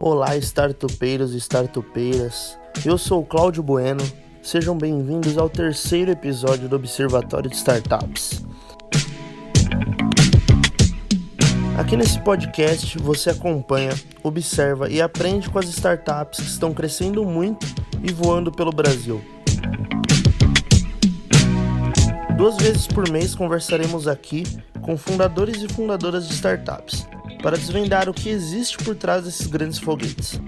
Olá, startupeiros e startupeiras. Eu sou Cláudio Bueno. Sejam bem-vindos ao terceiro episódio do Observatório de Startups. Aqui nesse podcast você acompanha, observa e aprende com as startups que estão crescendo muito e voando pelo Brasil. Duas vezes por mês conversaremos aqui com fundadores e fundadoras de startups para desvendar o que existe por trás desses grandes foguetes.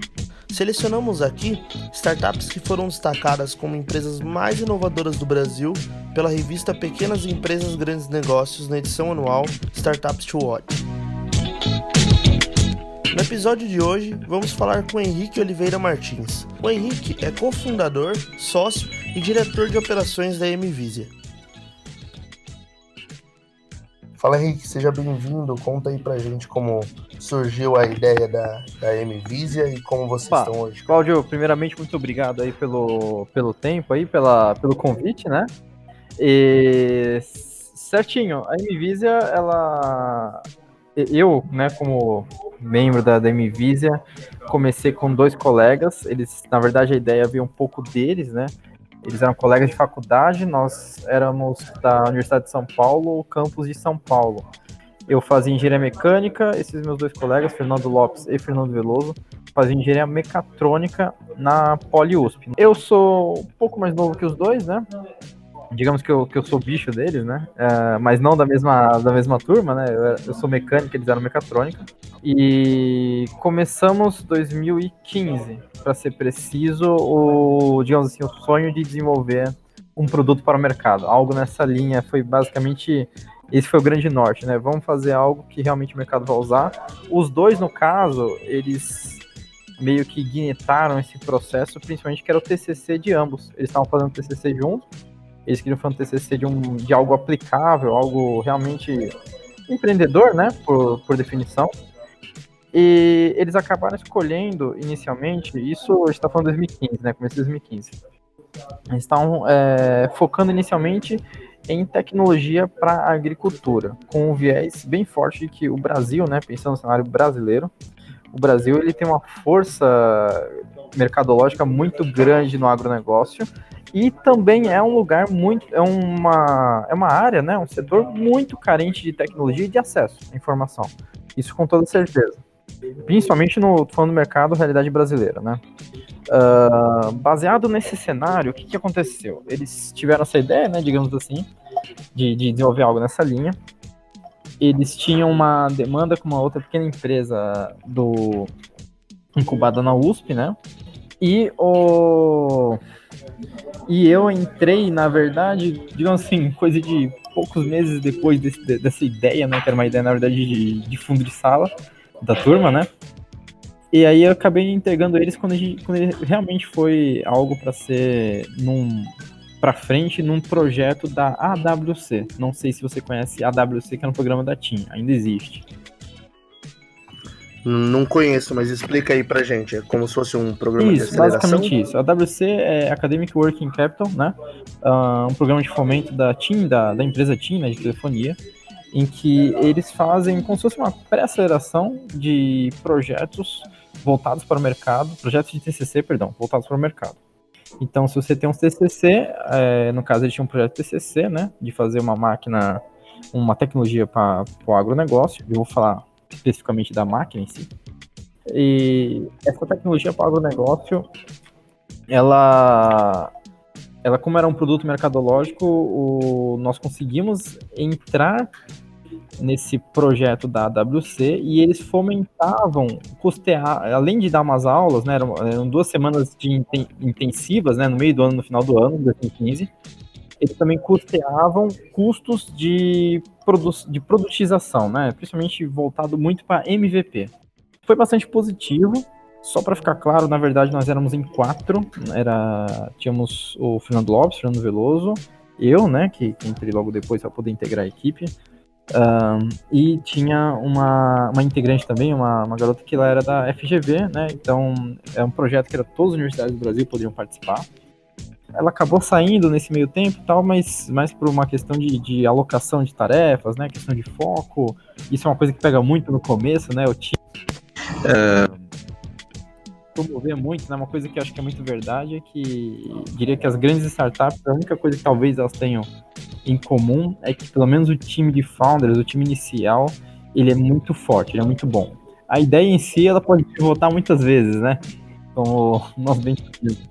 Selecionamos aqui startups que foram destacadas como empresas mais inovadoras do Brasil pela revista Pequenas Empresas Grandes Negócios na edição anual Startups to Watch. No episódio de hoje, vamos falar com Henrique Oliveira Martins. O Henrique é cofundador, sócio e diretor de operações da MVisia. Fala Henrique, seja bem-vindo. Conta aí pra gente como surgiu a ideia da, da MVisia e como vocês Opa, estão hoje. Cláudio, primeiramente, muito obrigado aí pelo, pelo tempo aí, pela, pelo convite, né? E certinho, a MVisia, ela. Eu, né, como membro da, da MVisia, comecei com dois colegas. Eles, na verdade, a ideia veio um pouco deles, né? Eles eram colegas de faculdade, nós éramos da Universidade de São Paulo, campus de São Paulo. Eu fazia engenharia mecânica, esses meus dois colegas, Fernando Lopes e Fernando Veloso, faziam engenharia mecatrônica na Poli USP. Eu sou um pouco mais novo que os dois, né? Digamos que eu, que eu sou bicho deles, né? Uh, mas não da mesma, da mesma turma, né? Eu, eu sou mecânica, eles eram mecatrônica. E começamos 2015, para ser preciso, o, digamos assim, o sonho de desenvolver um produto para o mercado. Algo nessa linha foi basicamente esse foi o grande norte, né? Vamos fazer algo que realmente o mercado vai usar. Os dois, no caso, eles meio que guinetaram esse processo, principalmente que era o TCC de ambos. Eles estavam fazendo TCC juntos eles queriam fazer um TCC de, um, de algo aplicável, algo realmente empreendedor, né, por, por definição. E eles acabaram escolhendo inicialmente, isso está falando 2015, né, começo de 2015. Eles estavam é, focando inicialmente em tecnologia para agricultura, com um viés bem forte de que o Brasil, né, pensando no cenário brasileiro, o Brasil ele tem uma força mercadológica muito grande no agronegócio e também é um lugar muito, é uma, é uma área, né, um setor muito carente de tecnologia e de acesso à informação. Isso com toda certeza. Principalmente no falando do mercado, realidade brasileira, né? Uh, baseado nesse cenário, o que, que aconteceu? Eles tiveram essa ideia, né, digamos assim, de, de desenvolver algo nessa linha. Eles tinham uma demanda com uma outra pequena empresa do incubada na USP, né? E o e eu entrei, na verdade, digamos assim, coisa de poucos meses depois desse, dessa ideia, né? Que era uma ideia, na verdade, de, de fundo de sala da turma, né? E aí eu acabei entregando eles quando, gente, quando ele realmente foi algo para ser num para frente num projeto da AWC. Não sei se você conhece a AWC, que é um programa da TIM, ainda existe. Não conheço, mas explica aí pra gente. É como se fosse um programa isso, de aceleração? basicamente isso. A WC é Academic Working Capital, né? Uh, um programa de fomento da TIM, da, da empresa TIM, né, de telefonia, em que eles fazem como se fosse uma pré-aceleração de projetos voltados para o mercado, projetos de TCC, perdão, voltados para o mercado. Então, se você tem um TCC, é, no caso ele tinha um projeto TCC, né, de fazer uma máquina, uma tecnologia para o agronegócio, eu vou falar especificamente da máquina em si. E essa tecnologia para o agronegócio, ela, ela como era um produto mercadológico, o, nós conseguimos entrar nesse projeto da AWC e eles fomentavam custear, além de dar umas aulas, né, eram, eram duas semanas de intensivas, né, no meio do ano, no final do ano, 2015, eles também custeavam custos de, produ de produtização, né? Principalmente voltado muito para MVP. Foi bastante positivo. Só para ficar claro, na verdade nós éramos em quatro. Era tínhamos o Fernando Lopes, Fernando Veloso, eu, né, que, entrei logo depois para poder integrar a equipe. Um, e tinha uma, uma integrante também, uma, uma garota que ela era da FGV, né? Então é um projeto que era todas as universidades do Brasil poderiam participar ela acabou saindo nesse meio tempo e tal, mas mais por uma questão de, de, alocação de tarefas, né? Questão de foco. Isso é uma coisa que pega muito no começo, né? O time. É, promover muito, né? Uma coisa que eu acho que é muito verdade é que diria que as grandes startups, a única coisa que talvez elas tenham em comum é que pelo menos o time de founders, o time inicial, ele é muito forte, ele é muito bom. A ideia em si, ela pode voltar muitas vezes, né? Como nós bem sabemos.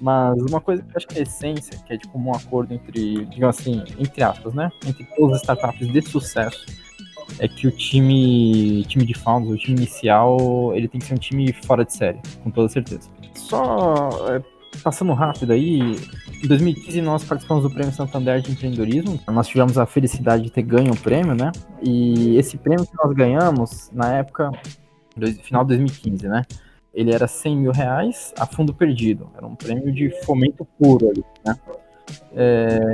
Mas uma coisa que eu acho que é essência, que é de comum acordo entre, digamos assim, entre aspas, né? Entre todas as startups de sucesso, é que o time, time de founders, o time inicial, ele tem que ser um time fora de série, com toda certeza. Só é, passando rápido aí, em 2015 nós participamos do Prêmio Santander de Empreendedorismo. Nós tivemos a felicidade de ter ganho o prêmio, né? E esse prêmio que nós ganhamos, na época, final de 2015, né? Ele era 100 mil reais a fundo perdido. Era um prêmio de fomento puro ali, né? É,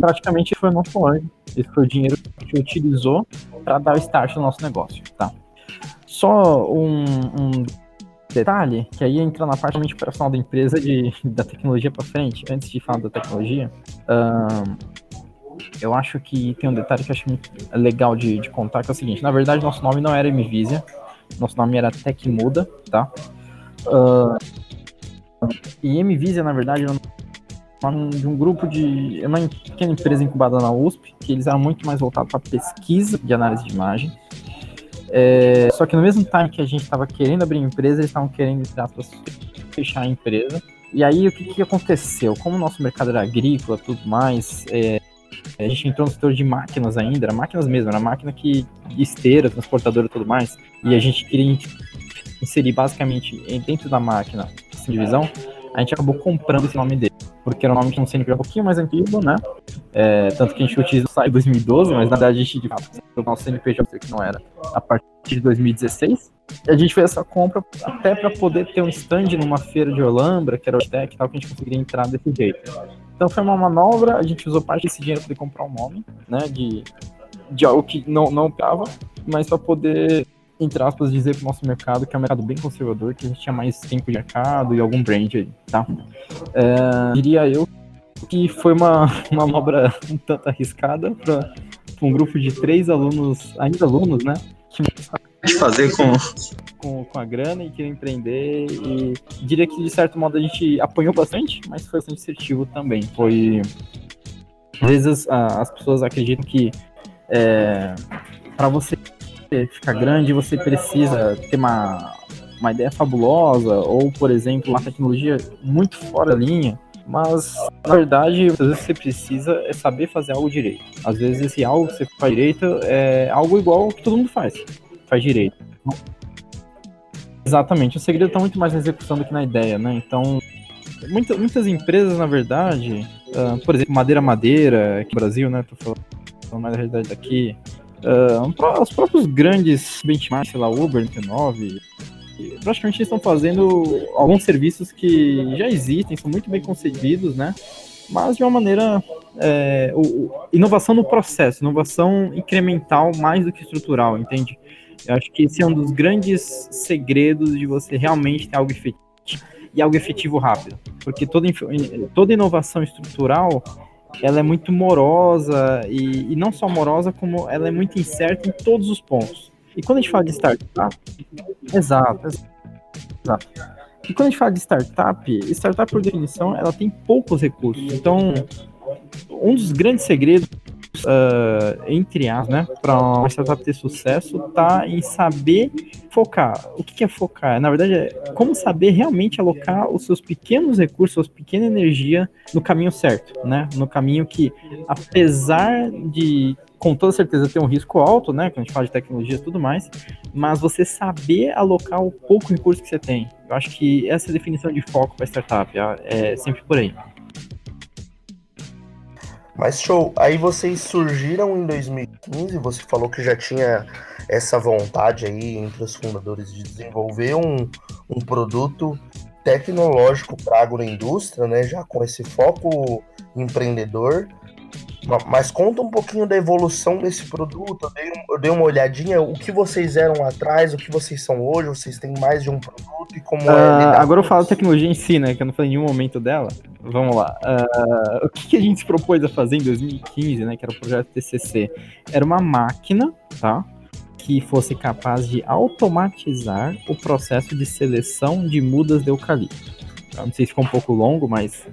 praticamente foi o nosso anjo. Esse foi o dinheiro que a gente utilizou para dar o start no nosso negócio, tá? Só um, um detalhe, que aí entra na parte realmente operacional da empresa, de, da tecnologia para frente, antes de falar da tecnologia, eu acho que tem um detalhe que eu acho legal de, de contar, que é o seguinte, na verdade nosso nome não era MVisia, nosso nome era Tecmuda, tá? Uh, e MVisia, na verdade, era um, de um grupo de. uma pequena empresa incubada na USP, que eles eram muito mais voltados para pesquisa de análise de imagem. É, só que no mesmo time que a gente estava querendo abrir empresa, eles estavam querendo, aspas, fechar a empresa. E aí o que, que aconteceu? Como o nosso mercado era agrícola tudo mais, é, a gente entrou no setor de máquinas ainda, era máquinas mesmo, era máquina que esteira, transportadora e tudo mais. E a gente queria inserir basicamente dentro da máquina essa divisão, a gente acabou comprando esse nome dele porque era um nome que um CNPJ um pouquinho mais antigo, né? É, tanto que a gente utiliza o site 2012, mas na verdade a gente de fato o nosso CNPJ que não era a partir de 2016. E a gente fez essa compra até para poder ter um stand numa feira de Olambra, que era o Tech e tal, que a gente conseguiria entrar desse jeito. Então foi uma manobra, a gente usou parte desse dinheiro para comprar um nome, né? De, de algo que não, não tava, mas para poder entre aspas, dizer para o nosso mercado que é um mercado bem conservador, que a gente tinha mais tempo de mercado e algum brand aí, tá? É, diria eu que foi uma, uma obra um tanto arriscada para um grupo de três alunos, ainda alunos, né? Que fazer com... com, com a grana e queria empreender e diria que de certo modo a gente apanhou bastante, mas foi bastante assertivo também. Foi às vezes as pessoas acreditam que é, para você ficar grande, você precisa ter uma, uma ideia fabulosa, ou, por exemplo, uma tecnologia muito fora da linha. Mas, na verdade, às vezes você precisa é saber fazer algo direito. Às vezes esse algo que você faz direito é algo igual que todo mundo faz. Faz direito. Exatamente. O segredo está muito mais na execução do que na ideia, né? Então, muita, muitas empresas, na verdade, uh, por exemplo, Madeira Madeira, aqui no Brasil, né? Tô falando mais da realidade daqui. Uh, os próprios grandes benchmarks, sei lá, Uber, 99, praticamente estão fazendo alguns serviços que já existem, são muito bem concebidos, né? Mas de uma maneira. É, o, inovação no processo, inovação incremental mais do que estrutural, entende? Eu acho que esse é um dos grandes segredos de você realmente ter algo efetivo e algo efetivo rápido. Porque toda, toda inovação estrutural ela é muito morosa e, e, não só morosa, como ela é muito incerta em todos os pontos. E quando a gente fala de startup, exato, exato. E quando a gente fala de startup, startup por definição, ela tem poucos recursos. Então, um dos grandes segredos uh, entre as, né, para uma startup ter sucesso, tá em saber focar. O que, é focar? Na verdade, é como saber realmente alocar os seus pequenos recursos, sua pequena energia no caminho certo, né? No caminho que, apesar de com toda certeza ter um risco alto, né? Quando a gente fala de tecnologia e tudo mais, mas você saber alocar o pouco recurso que você tem. Eu acho que essa é a definição de foco para startup é sempre por aí. Mas show. Aí vocês surgiram em 2015, você falou que já tinha essa vontade aí entre os fundadores de desenvolver um, um produto tecnológico para a agroindústria, né? Já com esse foco empreendedor. Mas conta um pouquinho da evolução desse produto. Eu dei, eu dei, uma olhadinha, o que vocês eram atrás, o que vocês são hoje, vocês têm mais de um produto e como uh, é. Agora eu falo da tecnologia em si, né? Que eu não falei em nenhum momento dela. Vamos lá. Uh, o que, que, a gente se propôs a fazer em 2015, né? Que era o projeto TCC. Era uma máquina, tá? que fosse capaz de automatizar o processo de seleção de mudas de eucalipto. Eu não sei se ficou um pouco longo, mas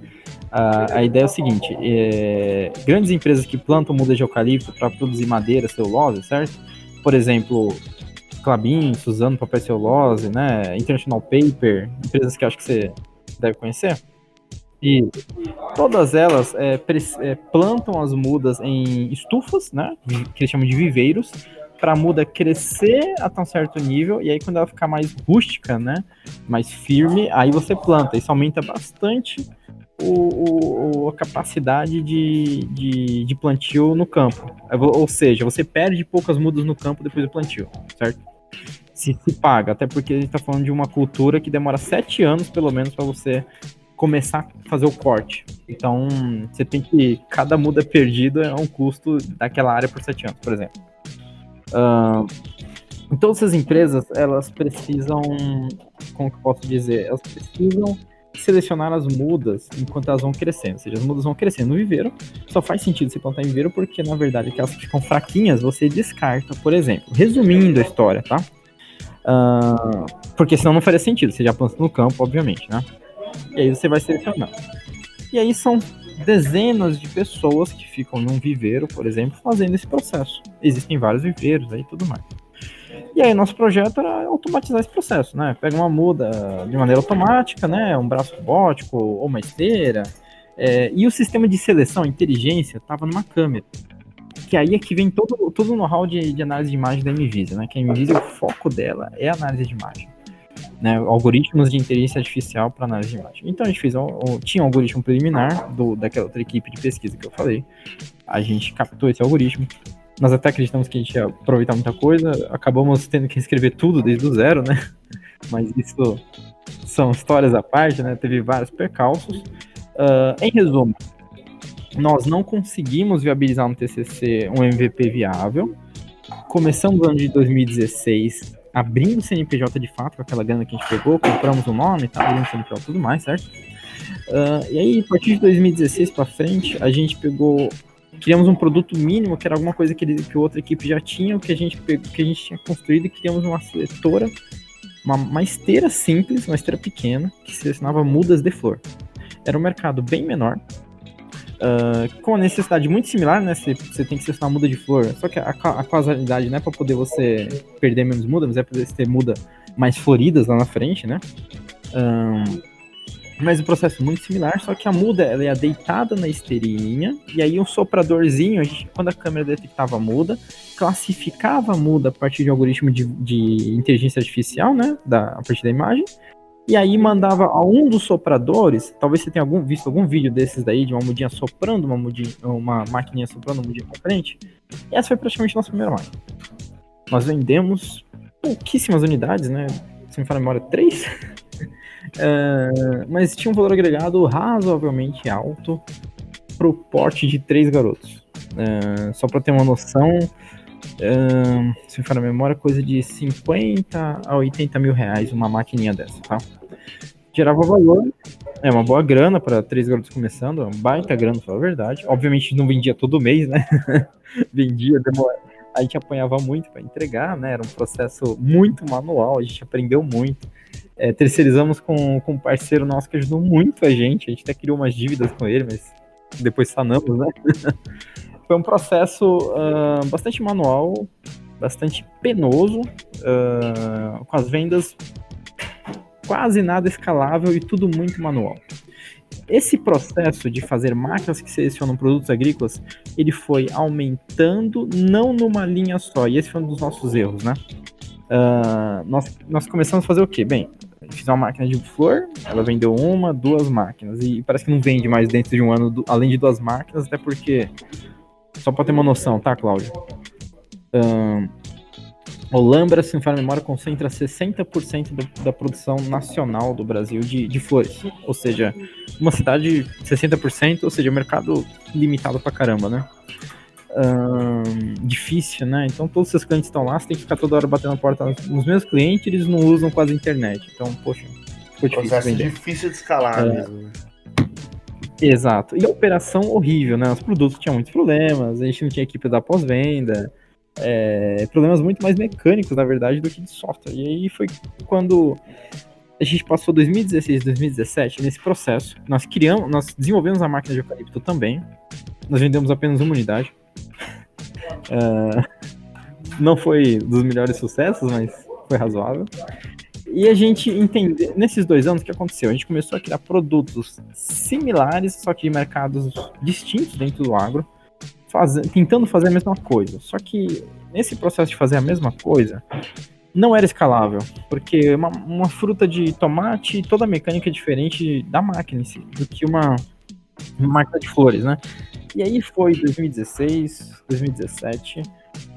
a, a ideia é o seguinte: é, grandes empresas que plantam mudas de eucalipto para produzir madeira, celulose, certo? Por exemplo, Clabin, Suzano Papel Celulose, né? International Paper, empresas que acho que você deve conhecer. E todas elas é, é, plantam as mudas em estufas, né? Que eles chamam de viveiros, para a muda crescer até um certo nível, e aí quando ela ficar mais rústica, né? Mais firme, aí você planta. Isso aumenta bastante o, o, a capacidade de, de, de, plantio no campo. Ou seja, você perde poucas mudas no campo depois do plantio, certo? Se, se paga, até porque a gente está falando de uma cultura que demora sete anos, pelo menos, para você começar a fazer o corte. Então, você tem que. Cada muda perdida é um custo daquela área por sete anos, por exemplo. Uh, então, essas empresas, elas precisam. Como que eu posso dizer? Elas precisam selecionar as mudas enquanto elas vão crescendo. Ou seja, as mudas vão crescendo no viveiro. Só faz sentido você plantar em viveiro porque, na verdade, aquelas que ficam fraquinhas você descarta, por exemplo. Resumindo a história, tá? Uh, porque senão não faria sentido. Você já planta no campo, obviamente, né? E aí você vai selecionar. E aí são dezenas de pessoas que ficam num viveiro, por exemplo, fazendo esse processo. Existem vários viveiros aí e tudo mais. E aí nosso projeto era automatizar esse processo, né? Pega uma muda de maneira automática, né? Um braço robótico ou uma esteira. É, e o sistema de seleção, inteligência, estava numa câmera. Que aí é que vem todo, todo o know-how de, de, análise de imagem da Nvidia, né? Que a Nvidia, o foco dela é análise de imagem. Né, algoritmos de inteligência artificial para análise de imagem. Então a gente fez um, tinha um algoritmo preliminar do, daquela outra equipe de pesquisa que eu falei. A gente captou esse algoritmo, nós até acreditamos que a gente ia aproveitar muita coisa, acabamos tendo que escrever tudo desde o zero, né? Mas isso são histórias à parte, né? Teve vários percalços. Uh, em resumo, nós não conseguimos viabilizar no TCC um MVP viável. Começamos o ano de 2016 abrindo o CNPJ de fato, com aquela grana que a gente pegou, compramos o nome, tá abrindo o CNPJ e tudo mais, certo? Uh, e aí, a partir de 2016 para frente, a gente pegou criamos um produto mínimo, que era alguma coisa que, ele, que outra equipe já tinha, que a gente, que a gente tinha construído, e criamos uma seletora, uma, uma esteira simples, uma esteira pequena, que selecionava mudas de flor. Era um mercado bem menor, uh, com uma necessidade muito similar, né? Você, você tem que selecionar muda de flor, só que a, a causalidade não é para poder você perder menos muda, mas é para poder ter muda mais floridas lá na frente, né? Um, mas o processo é muito similar, só que a muda ela é deitada na esteirinha, e aí um sopradorzinho, a gente, quando a câmera detectava a muda, classificava a muda a partir de um algoritmo de, de inteligência artificial, né, da, a partir da imagem, e aí mandava a um dos sopradores, talvez você tenha algum, visto algum vídeo desses daí, de uma mudinha soprando, uma, mudinha, uma maquininha soprando uma mudinha pra frente, e essa foi praticamente a nossa primeira máquina. Nós vendemos pouquíssimas unidades, né, se me fala a memória, três? Uh, mas tinha um valor agregado razoavelmente alto pro porte de três garotos. Uh, só para ter uma noção, uh, se me for a memória, coisa de 50 a 80 mil reais uma maquininha dessa, tá? Gerava valor, é uma boa grana para três garotos começando, uma baita grana, pra falar a verdade. Obviamente não vendia todo mês, né? vendia, demora. A gente apanhava muito para entregar, né? Era um processo muito manual, a gente aprendeu muito. É, terceirizamos com, com um parceiro nosso que ajudou muito a gente. A gente até criou umas dívidas com ele, mas depois sanamos, né? Foi um processo uh, bastante manual, bastante penoso, uh, com as vendas quase nada escalável e tudo muito manual. Esse processo de fazer máquinas que selecionam produtos agrícolas, ele foi aumentando, não numa linha só, e esse foi um dos nossos erros, né? Uh, nós, nós começamos a fazer o quê? Bem, fiz uma máquina de flor, ela vendeu uma, duas máquinas, e parece que não vende mais dentro de um ano, do, além de duas máquinas, até porque, só pra ter uma noção, tá, Cláudio? Um, o Lambra, se não memória, concentra 60% da, da produção nacional do Brasil de, de flores. Ou seja, uma cidade 60%, ou seja, mercado limitado pra caramba, né? difícil, né? Então todos os seus clientes estão lá, você tem que ficar toda hora batendo a porta nos meus clientes, eles não usam quase a internet. Então, poxa, ficou difícil Processo vender. difícil de escalar é, mesmo. Né? Exato. E a operação horrível, né? Os produtos tinham muitos problemas, a gente não tinha equipe da pós-venda. É, problemas muito mais mecânicos, na verdade, do que de software. E aí foi quando a gente passou 2016, 2017 nesse processo. Nós criamos, nós desenvolvemos a máquina de eucalipto também. Nós vendemos apenas uma unidade. Uh, não foi dos melhores sucessos, mas foi razoável. E a gente entendeu, nesses dois anos, o que aconteceu? A gente começou a criar produtos similares, só que de mercados distintos dentro do agro, tentando fazer a mesma coisa. Só que nesse processo de fazer a mesma coisa, não era escalável, porque uma, uma fruta de tomate, toda a mecânica é diferente da máquina em si, do que uma, uma máquina de flores, né? E aí foi 2016, 2017,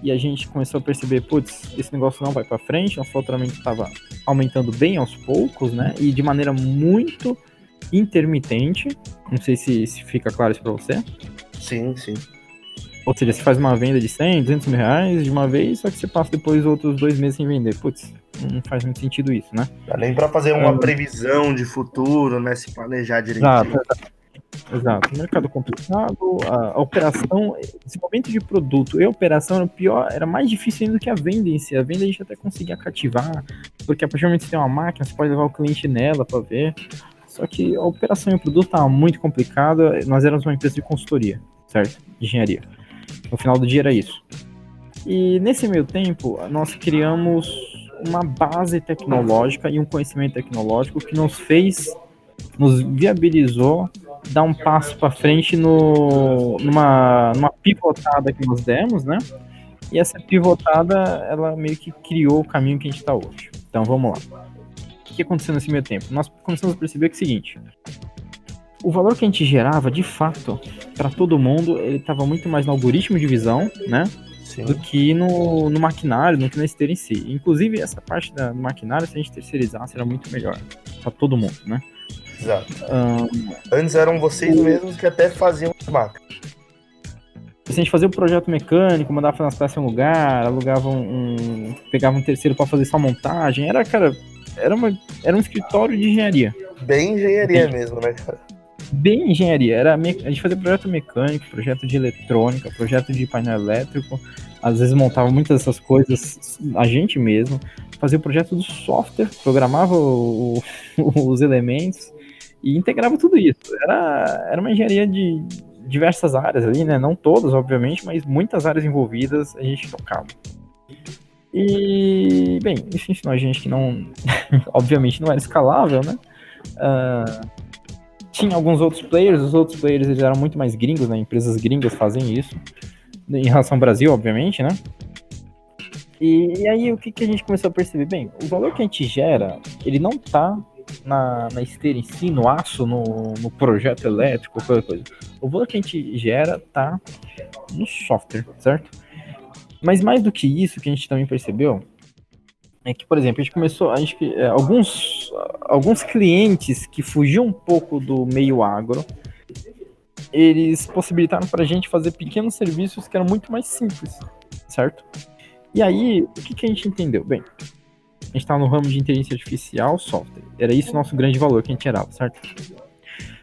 e a gente começou a perceber, putz, esse negócio não vai para frente, nosso faturamento estava aumentando bem aos poucos, né? E de maneira muito intermitente. Não sei se, se fica claro isso para você. Sim, sim. Ou seja, você faz uma venda de 100, 200 mil reais de uma vez, só que você passa depois outros dois meses sem vender. Putz, não faz muito sentido isso, né? Nem para fazer uma previsão de futuro, né? Se planejar direitinho. Exato, exato. Mercado complicado, a, operação, desenvolvimento de produto e a operação era pior, era mais difícil ainda do que a venda em si. A venda a gente até conseguia cativar, porque a partir do momento que você tem uma máquina, você pode levar o cliente nela para ver. Só que a operação e o produto estava muito complicada. Nós éramos uma empresa de consultoria, certo? De engenharia. No final do dia era isso. E nesse meio tempo, nós criamos uma base tecnológica e um conhecimento tecnológico que nos fez, nos viabilizou dar um passo para frente no, numa, numa pivotada que nós demos, né? E essa pivotada, ela meio que criou o caminho que a gente está hoje. Então vamos lá. O que aconteceu nesse meio tempo? Nós começamos a perceber que é o seguinte: o valor que a gente gerava, de fato, para todo mundo, ele estava muito mais no algoritmo de visão, né? Sim. Do que no, no maquinário, no que na esteira em si. Inclusive, essa parte da, do maquinário, se a gente terceirizasse, era muito melhor para todo mundo, né? Exato. Um, Antes eram vocês o... mesmos que até faziam as máquinas. Se a gente fazia o projeto mecânico, mandava fazer as peças em um lugar, alugava um, um pegava um terceiro para fazer só montagem, era, cara, era, uma, era um escritório de engenharia. Bem engenharia Bem, mesmo, né, cara? Bem engenharia. Era a gente fazia projeto mecânico, projeto de eletrônica, projeto de painel elétrico. Às vezes montava muitas dessas coisas a gente mesmo. Fazia o projeto do software, programava o, os elementos e integrava tudo isso. Era, era uma engenharia de diversas áreas ali, né? Não todas, obviamente, mas muitas áreas envolvidas a gente tocava. E, bem, isso ensinou a gente que não, obviamente, não era escalável, né? Uh, tinha alguns outros players, os outros players eles eram muito mais gringos, né? Empresas gringas fazem isso. Em relação ao Brasil, obviamente, né? E, e, aí o que, que a gente começou a perceber? Bem, o valor que a gente gera, ele não tá na, na esteira em si, no aço, no, no projeto elétrico, qualquer coisa. O valor que a gente gera tá no software, certo? Mas mais do que isso, que a gente também percebeu é que, por exemplo, a gente começou, a gente, é, alguns, alguns clientes que fugiam um pouco do meio agro, eles possibilitaram para a gente fazer pequenos serviços que eram muito mais simples, certo? E aí, o que, que a gente entendeu? Bem, a gente estava no ramo de inteligência artificial, software. Era isso o nosso grande valor que a gente gerava, certo?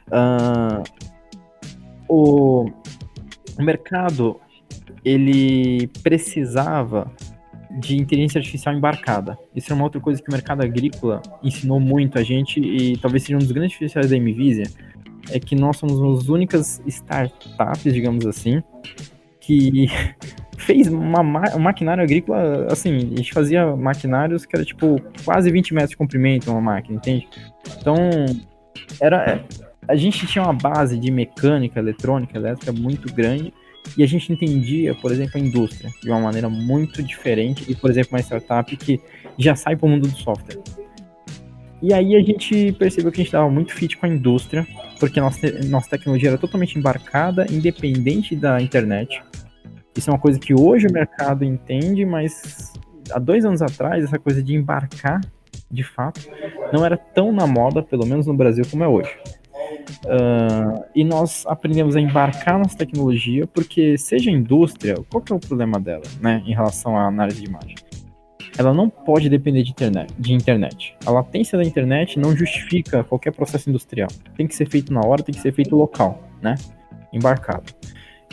Uh, o, mercado, ele precisava de inteligência artificial embarcada. Isso é uma outra coisa que o mercado agrícola ensinou muito a gente e talvez seja um dos grandes diferenciais da Mvisia, é que nós somos as únicas startups, digamos assim, que fez uma, um maquinário agrícola, assim, a gente fazia maquinários que era tipo quase 20 metros de comprimento uma máquina, entende? Então, era a gente tinha uma base de mecânica, eletrônica, elétrica muito grande e a gente entendia, por exemplo, a indústria de uma maneira muito diferente e, por exemplo, uma startup que já sai para o mundo do software. E aí a gente percebeu que a gente estava muito fit com a indústria, porque nossa, nossa tecnologia era totalmente embarcada, independente da internet. Isso é uma coisa que hoje o mercado entende, mas há dois anos atrás, essa coisa de embarcar, de fato, não era tão na moda, pelo menos no Brasil, como é hoje. Uh, e nós aprendemos a embarcar nessa tecnologia, porque seja a indústria, qual que é o problema dela, né, em relação à análise de imagem? Ela não pode depender de internet, de internet. A latência da internet não justifica qualquer processo industrial. Tem que ser feito na hora, tem que ser feito local, né, embarcado.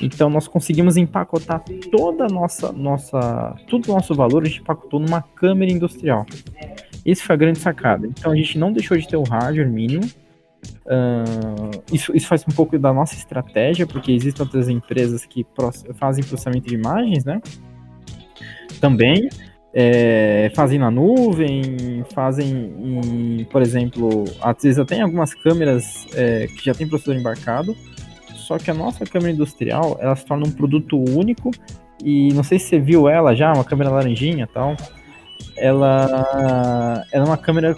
Então nós conseguimos empacotar toda nossa, nossa, todo o nosso valor, a gente empacotou numa câmera industrial. Esse foi a grande sacada. Então a gente não deixou de ter o hardware mínimo. Uh, isso, isso faz um pouco da nossa estratégia, porque existem outras empresas que fazem processamento de imagens, né? Também é, fazem na nuvem, fazem, em, por exemplo, às vezes até em algumas câmeras é, que já tem processador embarcado, só que a nossa câmera industrial, ela se torna um produto único, e não sei se você viu ela já, uma câmera laranjinha e tal, ela, ela é uma câmera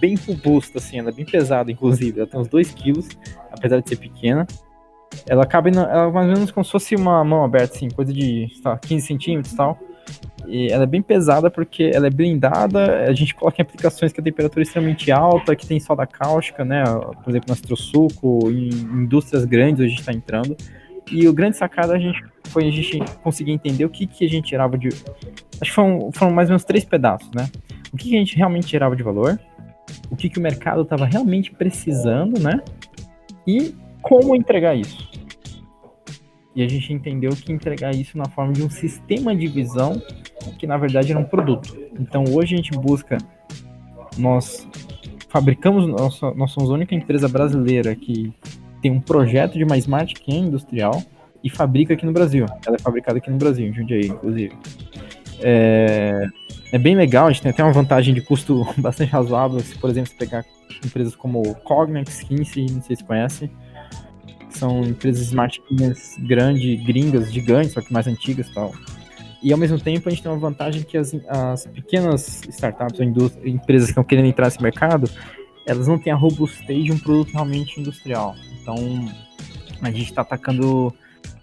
bem robusta, assim, ela é bem pesada, inclusive, ela tem uns 2 quilos, apesar de ser pequena, ela cabe, na, ela é mais ou menos como se fosse uma mão aberta, assim, coisa de tá, 15 centímetros e tal, e ela é bem pesada porque ela é blindada, a gente coloca em aplicações que a temperatura é extremamente alta, que tem soda cáustica, né? Por exemplo, no Astrosuco, em indústrias grandes a gente está entrando. E o grande sacada a gente foi a gente conseguir entender o que, que a gente tirava de. Acho que foram, foram mais ou menos três pedaços, né? O que, que a gente realmente tirava de valor, o que, que o mercado estava realmente precisando, né? E como entregar isso. E a gente entendeu que entregar isso na forma de um sistema de visão que na verdade era um produto. Então hoje a gente busca, nós fabricamos, nós, nós somos a única empresa brasileira que tem um projeto de uma Smart Cam industrial e fabrica aqui no Brasil. Ela é fabricada aqui no Brasil, em Jundiaí, inclusive. É, é bem legal, a gente tem até uma vantagem de custo bastante razoável, se, por exemplo, pegar empresas como Cognex, Kinsey, não sei se conhece, são empresas smart grandes, gringas, gigantes, só que mais antigas e tal. E ao mesmo tempo a gente tem uma vantagem que as, as pequenas startups ou empresas que estão querendo entrar nesse mercado, elas não têm a robustez de um produto realmente industrial. Então a gente está atacando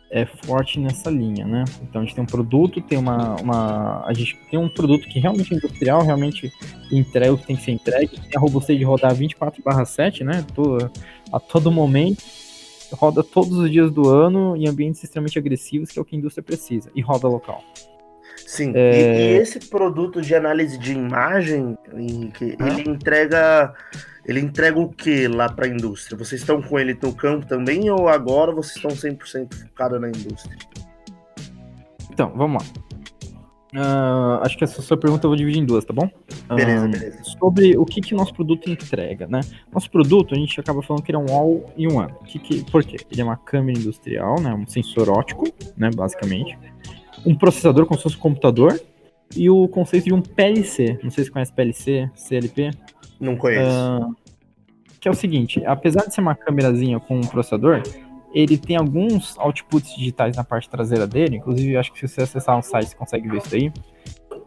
é, forte nessa linha, né? Então a gente tem um produto, tem uma, uma. A gente tem um produto que realmente é industrial, realmente entrega o que tem que ser entregue, tem a robustez de rodar 24/7, né? A todo momento roda todos os dias do ano em ambientes extremamente agressivos, que é o que a indústria precisa, e roda local. Sim, é... e, e, esse produto de análise de imagem, que ah. ele entrega. Ele entrega o que lá para a indústria? Vocês estão com ele no campo também ou agora vocês estão 100% focados na indústria? Então, vamos lá. Uh, acho que essa sua pergunta eu vou dividir em duas, tá bom? Beleza, uh, beleza. Sobre o que, que nosso produto entrega, né? Nosso produto, a gente acaba falando que ele é um all-in-one. Que que, por quê? Ele é uma câmera industrial, né? Um sensor óptico, né? Basicamente. Um processador como se fosse um computador. E o conceito de um PLC. Não sei se conhece PLC, CLP. Não conheço. Uh, que é o seguinte, apesar de ser uma câmerazinha com um processador, ele tem alguns outputs digitais na parte traseira dele, inclusive acho que se você acessar um site você consegue ver isso aí,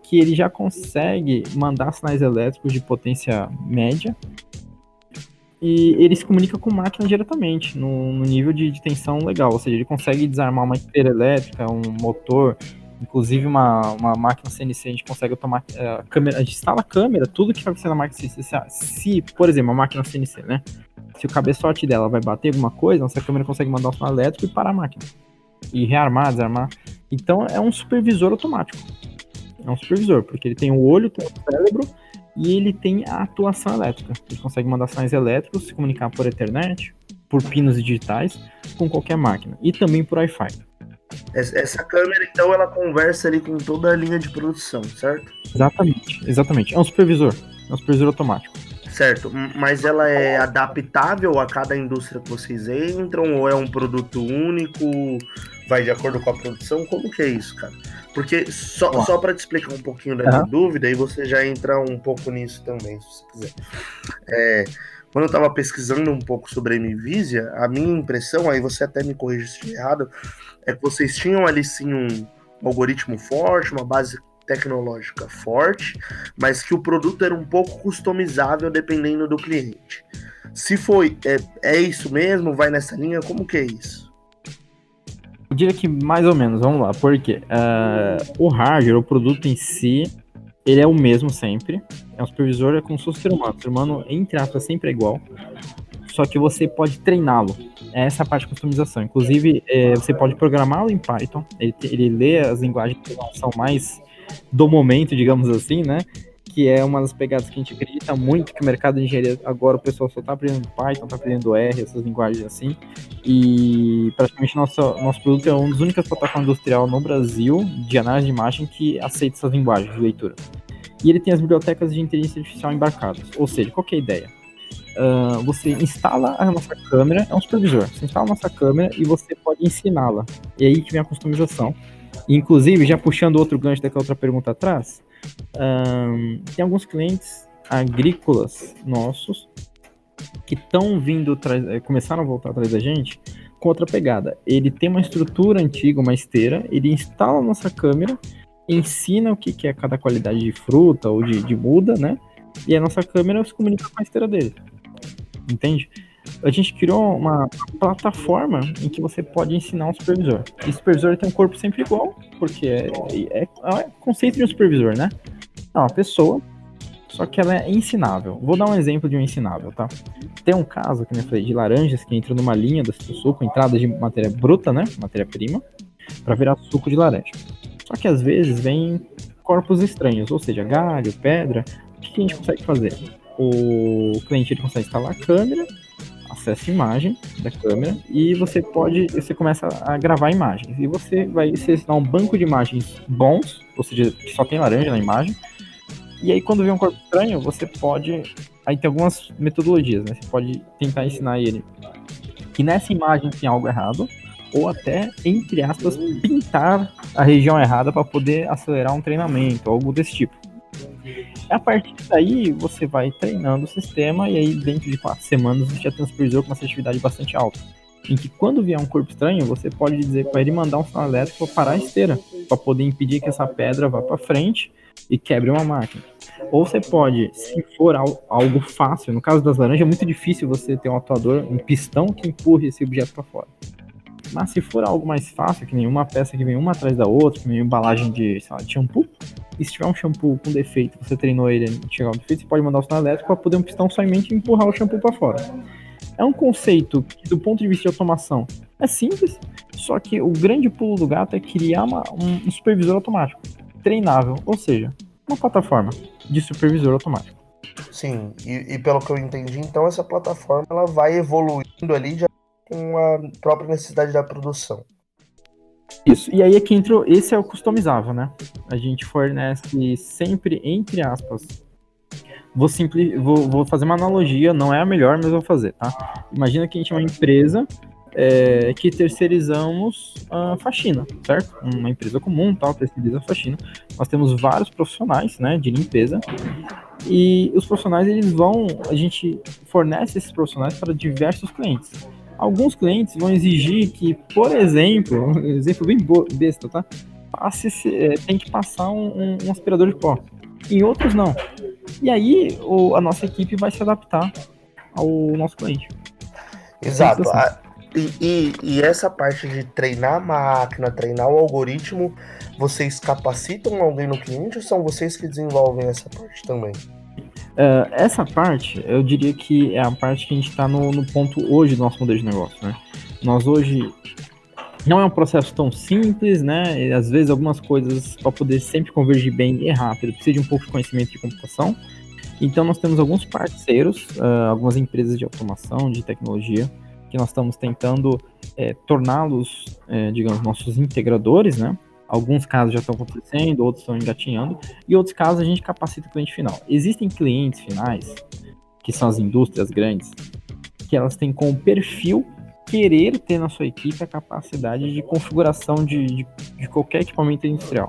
que ele já consegue mandar sinais elétricos de potência média e ele se comunica com máquina diretamente, no, no nível de, de, tensão legal, ou seja, ele consegue desarmar uma esteira elétrica, um motor, inclusive uma, uma máquina CNC, a gente consegue tomar a eh, câmera, a gente instala a câmera, tudo que vai ser na máquina CNC, se, se, por exemplo, a máquina CNC, né, se o cabeçote dela vai bater alguma coisa, nossa câmera consegue mandar um sinal elétrico e parar a máquina. E rearmar, desarmar. Então é um supervisor automático. É um supervisor, porque ele tem o olho, tem o cérebro e ele tem a atuação elétrica. Ele consegue mandar sinais elétricos, se comunicar por Ethernet, por pinos digitais, com qualquer máquina. E também por Wi-Fi. Essa câmera, então, ela conversa ali com toda a linha de produção, certo? Exatamente, exatamente. É um supervisor. É um supervisor automático. Certo, mas ela é adaptável a cada indústria que vocês entram ou é um produto único? Vai de acordo com a produção? Como que é isso, cara? Porque só, só para te explicar um pouquinho da minha uhum. dúvida, e você já entra um pouco nisso também, se você quiser. É, quando eu estava pesquisando um pouco sobre a Nvidia, a minha impressão, aí você até me corrige se estiver errado, é que vocês tinham ali sim um algoritmo forte, uma base tecnológica forte, mas que o produto era um pouco customizável dependendo do cliente. Se foi, é, é isso mesmo? Vai nessa linha? Como que é isso? Eu diria que mais ou menos, vamos lá, porque uh, o hardware, o produto em si, ele é o mesmo sempre. É um supervisor, é como se fosse um ser humano. O ser humano, entre aspas, sempre é igual. Só que você pode treiná-lo. É essa parte de customização. Inclusive, é, você pode programá-lo em Python. Ele, ele lê as linguagens de programação mais do momento, digamos assim, né? Que é uma das pegadas que a gente acredita muito que o mercado de engenharia agora o pessoal só está aprendendo Python, está aprendendo R, essas linguagens assim. E praticamente nosso, nosso produto é uma das únicas plataformas industrial no Brasil de análise de imagem que aceita essas linguagens de leitura. E ele tem as bibliotecas de inteligência artificial embarcadas. Ou seja, qual é a ideia? Uh, você instala a nossa câmera, é um supervisor. Você instala a nossa câmera e você pode ensiná-la. E aí que vem a customização. Inclusive, já puxando outro gancho daquela outra pergunta atrás, um, tem alguns clientes agrícolas nossos que estão vindo, eh, começaram a voltar atrás da gente com outra pegada. Ele tem uma estrutura antiga, uma esteira, ele instala a nossa câmera, ensina o que, que é cada qualidade de fruta ou de, de muda, né? E a nossa câmera se comunica com a esteira dele. Entende? A gente criou uma plataforma em que você pode ensinar um supervisor. E supervisor tem um corpo sempre igual, porque é, é, é conceito de um supervisor, né? É uma pessoa, só que ela é ensinável. Vou dar um exemplo de um ensinável, tá? Tem um caso, que eu falei, de laranjas que entra numa linha do suco, entrada de matéria bruta, né? Matéria-prima, para virar suco de laranja. Só que às vezes vem corpos estranhos, ou seja, galho, pedra. O que a gente consegue fazer? O cliente ele consegue instalar a câmera acessa a imagem da câmera e você pode, você começa a gravar imagens. E você vai selecionar um banco de imagens bons, ou seja, que só tem laranja na imagem. E aí quando vê um corpo estranho, você pode, aí tem algumas metodologias, né? Você pode tentar ensinar ele que nessa imagem tem algo errado, ou até, entre aspas, pintar a região errada para poder acelerar um treinamento, algo desse tipo. A partir daí, você vai treinando o sistema e aí dentro de quatro semanas você já supervisor com uma assertividade bastante alta. Em que quando vier um corpo estranho, você pode dizer para ele mandar um sinal elétrico para parar a esteira, para poder impedir que essa pedra vá para frente e quebre uma máquina. Ou você pode, se for algo fácil, no caso das laranjas é muito difícil você ter um atuador, um pistão que empurre esse objeto para fora. Mas se for algo mais fácil, que nenhuma peça que vem uma atrás da outra, que nem embalagem de, sei lá, de shampoo, e se tiver um shampoo com defeito, você treinou ele e chegar ao defeito, você pode mandar o sinal elétrico para poder um pistão somente empurrar o shampoo para fora. É um conceito que, do ponto de vista de automação, é simples, só que o grande pulo do gato é criar uma, um, um supervisor automático, treinável, ou seja, uma plataforma de supervisor automático. Sim, e, e, pelo que eu entendi, então essa plataforma ela vai evoluindo ali de com a própria necessidade da produção. Isso, e aí é que entra, esse é o customizável, né? A gente fornece sempre, entre aspas, vou, simpli, vou, vou fazer uma analogia, não é a melhor, mas vou fazer, tá? Imagina que a gente é uma empresa é, que terceirizamos a faxina, certo? Uma empresa comum, tal, terceiriza a faxina. Nós temos vários profissionais, né, de limpeza, e os profissionais, eles vão, a gente fornece esses profissionais para diversos clientes. Alguns clientes vão exigir que, por exemplo, um exemplo bem besta, tá? Passe, é, tem que passar um, um, aspirador de pó. Em outros, não. E aí, o, a nossa equipe vai se adaptar ao nosso cliente. Exato. Assim. E, e, e, essa parte de treinar a máquina, treinar o algoritmo, vocês capacitam alguém no cliente ou são vocês que desenvolvem essa parte também? Uh, essa parte, eu diria que é a parte que a gente está no, no, ponto hoje do nosso modelo de negócio, né? Nós hoje não é um processo tão simples, né? E, às vezes algumas coisas para poder sempre convergir bem e rápido precisa de um pouco de conhecimento de computação. Então nós temos alguns parceiros, uh, algumas empresas de automação, de tecnologia, que nós estamos tentando é, torná-los, é, digamos, nossos integradores, né? Alguns casos já estão acontecendo, outros estão engatinhando, e outros casos a gente capacita o cliente final. Existem clientes finais, que são as indústrias grandes, que elas têm como perfil querer ter na sua equipe a capacidade de configuração de, de, de, qualquer equipamento industrial.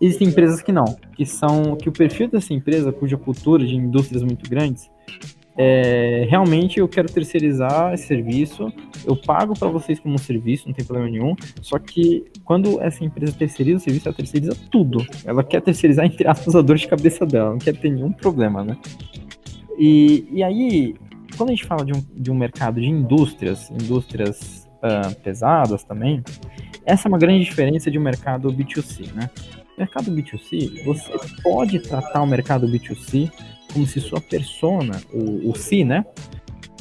Existem empresas que não, que são que o perfil dessa empresa, cuja cultura de indústrias muito grandes, é, realmente eu quero terceirizar esse serviço, eu pago para vocês como serviço, não tem problema nenhum. Só que quando essa empresa terceiriza o serviço, ela terceiriza tudo. Ela quer terceirizar, entre aspas, a dor de cabeça dela, não quer ter nenhum problema, né? E, e aí, quando a gente fala de um, de um mercado de indústrias, indústrias uh, pesadas também, essa é uma grande diferença de um mercado B2C, né? Mercado B2C, você pode tratar o mercado B2C como se sua persona, o, o si, né?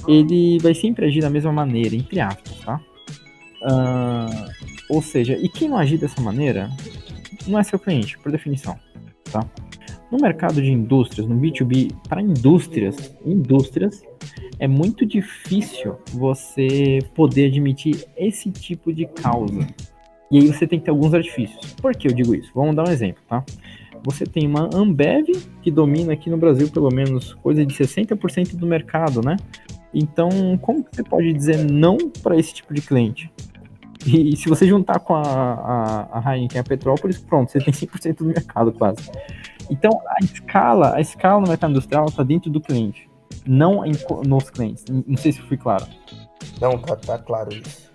Ele vai sempre agir da mesma maneira, entre aspas, tá? Uh, ou seja, e quem não agir dessa maneira não é seu cliente, por definição, tá? No mercado de indústrias, no B2B, para indústrias, indústrias, é muito difícil você poder admitir esse tipo de causa. E aí você tem que ter alguns artifícios. Por que eu digo isso? Vamos dar um exemplo, tá? Você tem uma Ambev que domina aqui no Brasil pelo menos coisa de 60% do mercado, né? Então, como que você pode dizer não para esse tipo de cliente? E, e, se você juntar com a, a, a Heineken e a Petrópolis, pronto, você tem 100% do mercado quase. Então, a escala, a escala no mercado industrial está dentro do cliente, não em, nos clientes. Não sei se fui claro. Não, tá, tá claro isso.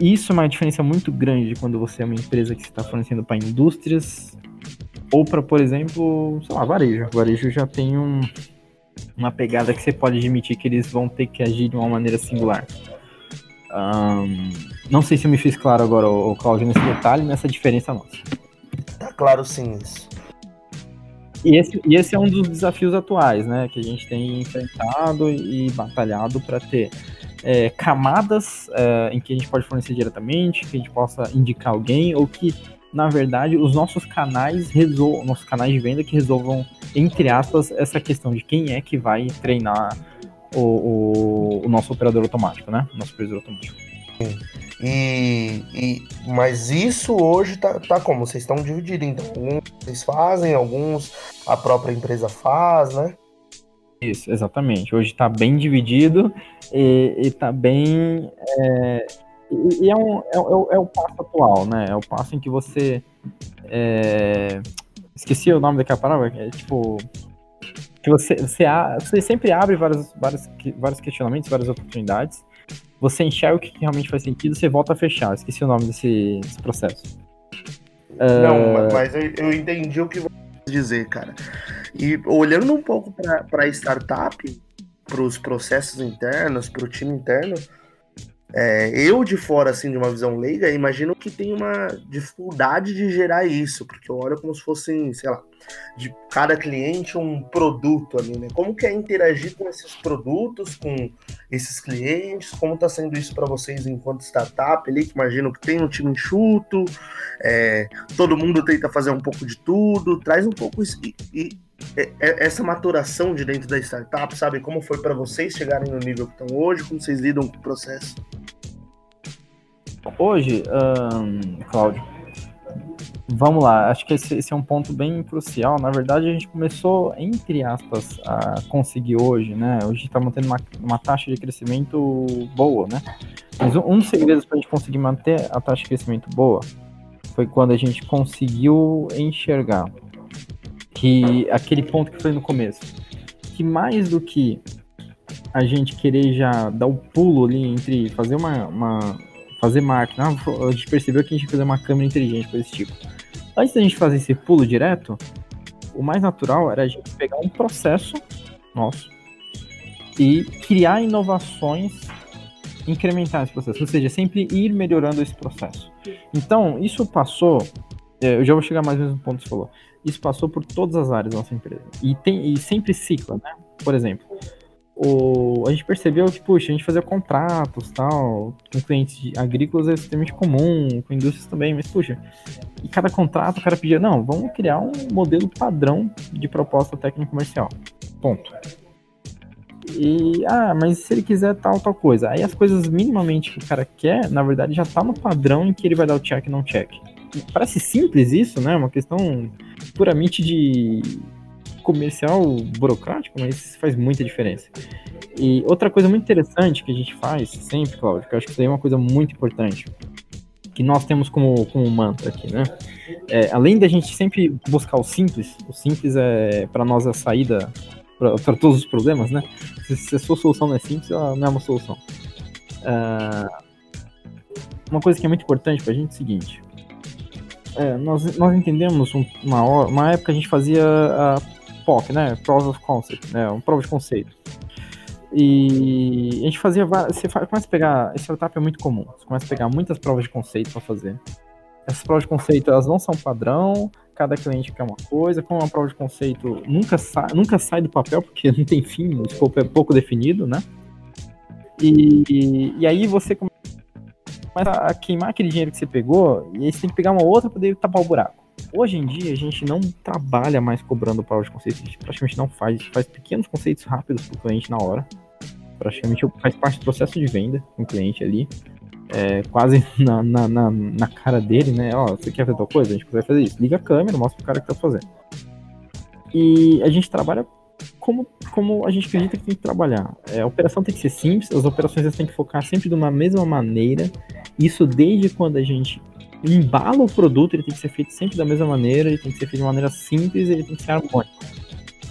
Isso é uma diferença muito grande quando você é uma empresa que está fornecendo para indústrias ou para, por exemplo, sei lá, varejo. Varejo já tem um, uma pegada que você pode admitir que eles vão ter que agir de uma maneira singular. Um, não sei se eu me fiz claro agora, o Claudio, nesse detalhe, nessa diferença nossa. Tá claro sim isso. E esse, e esse é um dos desafios atuais, né? Que a gente tem enfrentado e batalhado para ter é, camadas é, em que a gente pode fornecer diretamente, que a gente possa indicar alguém, ou que, na verdade, os nossos canais resolvam, nossos canais de venda que resolvam, entre aspas, essa questão de quem é que vai treinar o, o, o nosso operador automático, né? Nosso operador automático. E, e, mas isso hoje tá, tá como? Vocês estão divididos, então alguns vocês fazem, alguns a própria empresa faz, né? Isso, exatamente. Hoje está bem dividido e, está bem. É, e, e é, um, é, é, é, o passo atual, né? É o passo em que você. É, esqueci o nome daquela palavra, é tipo que você, você, você sempre abre vários, vários, vários questionamentos, várias oportunidades. Você enxerga o que realmente faz sentido, você volta a fechar. Esqueci o nome desse, desse processo. Não, uh... mas eu, eu, entendi o que você quer dizer, cara. E olhando um pouco para a startup, para os processos internos, para o time interno, é, eu de fora, assim, de uma visão leiga, imagino que tem uma dificuldade de gerar isso, porque eu olho como se fossem, sei lá, de cada cliente um produto ali, né? Como que é interagir com esses produtos, com esses clientes? Como está sendo isso para vocês enquanto startup ali, que imagino que tem um time enxuto, é, todo mundo tenta fazer um pouco de tudo, traz um pouco isso, e, e é, é, essa maturação de dentro da startup, sabe? Como foi para vocês chegarem no nível que estão hoje? Como vocês lidam com o processo? Hoje, um, Cláudio, vamos lá, acho que esse, esse, é um ponto bem crucial. Na verdade, a gente começou, entre aspas, a conseguir hoje, né? Hoje está mantendo uma, uma taxa de crescimento boa, né? Mas um, um dos segredos para a gente conseguir manter a taxa de crescimento boa foi quando a gente conseguiu enxergar que aquele ponto que falei no começo, que mais do que a gente querer já dar o pulo ali entre fazer uma, uma fazer marketing, ah, a gente percebeu que a gente fazer uma câmera inteligente para esse tipo. Antes da gente fazer esse pulo direto, o mais natural era a gente pegar um processo nosso e criar inovações incrementar esse processo, ou seja, sempre ir melhorando esse processo. Então, isso passou, é, eu já vou chegar mais ou menos no ponto que você falou, isso passou por todas as áreas da nossa empresa. E, tem, e sempre cicla, né? Por exemplo, o, a gente percebeu que, puxa, a gente fazia contratos tal, com clientes agrícolas é extremamente comum, com indústrias também, mas, puxa, e cada contrato o cara pedia, não, vamos criar um modelo padrão de proposta técnica comercial. Ponto. E, ah, mas se ele quiser tal, tal coisa. Aí as coisas minimamente que o cara quer, na verdade, já tá no padrão em que ele vai dar o check e não check. parece simples isso, né? Uma questão puramente de comercial burocrático, mas faz muita diferença. E outra coisa muito interessante que a gente faz sempre, Cláudio, que eu acho que isso aí é uma coisa muito importante, que nós temos como, como mantra aqui, né? É, além da gente sempre buscar o simples, o simples é para nós a saída para todos os problemas, né? Se, se, a sua solução não é simples, ela não é uma solução. Uh, uma coisa que é muito importante para a gente é o seguinte: é, nós, nós entendemos uma, uma época a gente fazia a POC, né? Proof of Concept, né? Um prova de conceito. E a gente fazia Você começa a pegar. Esse startup é muito comum. Você começa a pegar muitas provas de conceito para fazer. Essas provas de conceito elas não são padrão, cada cliente quer uma coisa. Como uma prova de conceito nunca, sa nunca sai do papel, porque não tem fim, o escopo é pouco definido, né? E, e aí você começa a queimar aquele dinheiro que você pegou, e aí você tem que pegar uma outra para poder tapar o buraco. Hoje em dia, a gente não trabalha mais cobrando power de conceitos, a gente praticamente não faz, a gente faz pequenos conceitos rápidos para o cliente na hora. Praticamente faz parte do processo de venda com o cliente ali. É, quase na, na, na, na, cara dele, né? Ó, você quer fazer tal coisa? A gente vai fazer isso. Liga a câmera, mostra pro cara que tá fazendo. E a gente trabalha como, como a gente acredita que tem que trabalhar. É, a operação tem que ser simples, as operações têm que focar sempre de uma mesma maneira. Isso desde quando a gente embala o produto, ele tem que ser feito sempre da mesma maneira, ele tem que ser feito de maneira simples, ele tem que ser harmônico.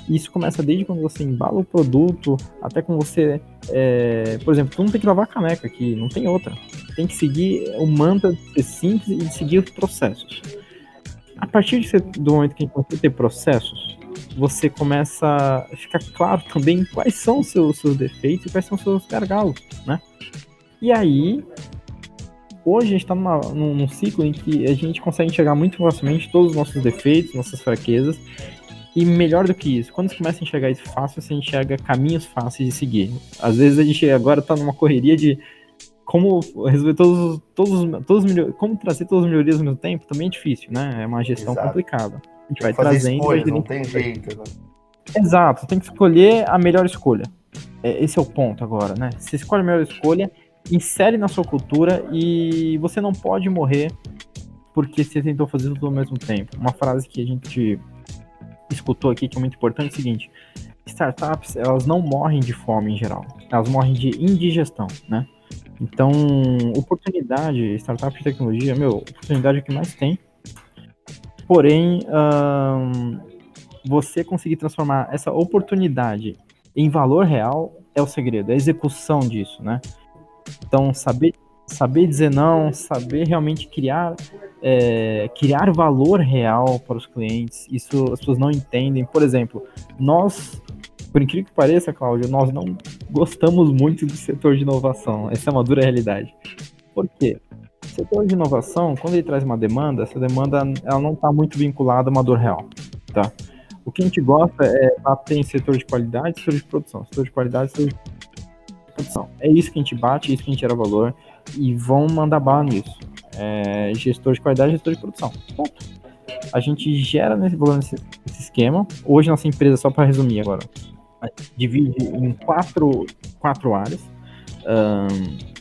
Isso começa desde quando você embala o produto, até quando você, é, por exemplo, tu não tem que lavar a caneca aqui, não tem outra. Tem que seguir o mantra de ser simples e de seguir os processos. A partir ser, do momento que a gente processos, você começa a ficar claro também quais são os seus, seus defeitos e quais são os seus gargalos, né? E aí, hoje a gente está num, num, ciclo em que a gente consegue enxergar muito facilmente todos os nossos defeitos, nossas fraquezas. E melhor do que isso, quando você começa a enxergar isso fácil, você enxerga caminhos fáceis de seguir. Às vezes a gente agora está numa correria de como resolver todos, todos, todos como trazer todas as melhorias ao mesmo tempo também é difícil, né? É uma gestão Exato. complicada. A gente vai trazendo. Escolha, vai não tem jeito, né? Exato, tem que escolher a melhor escolha. É, esse é o ponto agora, né? Você escolhe a melhor escolha, insere na sua cultura e você não pode morrer porque você tentou fazer tudo ao mesmo tempo. Uma frase que a gente escutou aqui que é muito importante é o seguinte: startups elas não morrem de fome em geral, elas morrem de indigestão, né? Então, oportunidade, startup de tecnologia, meu, oportunidade é o que mais tem. Porém, você conseguir transformar essa oportunidade em valor real é o segredo, é a execução disso, né? Então, saber, saber dizer não, saber realmente criar, é, criar valor real para os clientes, isso as pessoas não entendem. Por exemplo, nós por incrível que pareça, Cláudio, nós não gostamos muito do setor de inovação. Essa é uma dura realidade. Por quê? Setor de inovação, quando ele traz uma demanda, essa demanda ela não está muito vinculada a uma dor real. Tá? O que a gente gosta é bater em setor de qualidade setor de produção. Setor de qualidade setor de produção. É isso que a gente bate, é isso que a gente gera valor e vão mandar bala nisso. É, gestor de qualidade gestor de produção. Ponto. A gente gera nesse nesse, nesse esquema. Hoje nossa empresa, só para resumir agora, divide em quatro, quatro áreas. Um,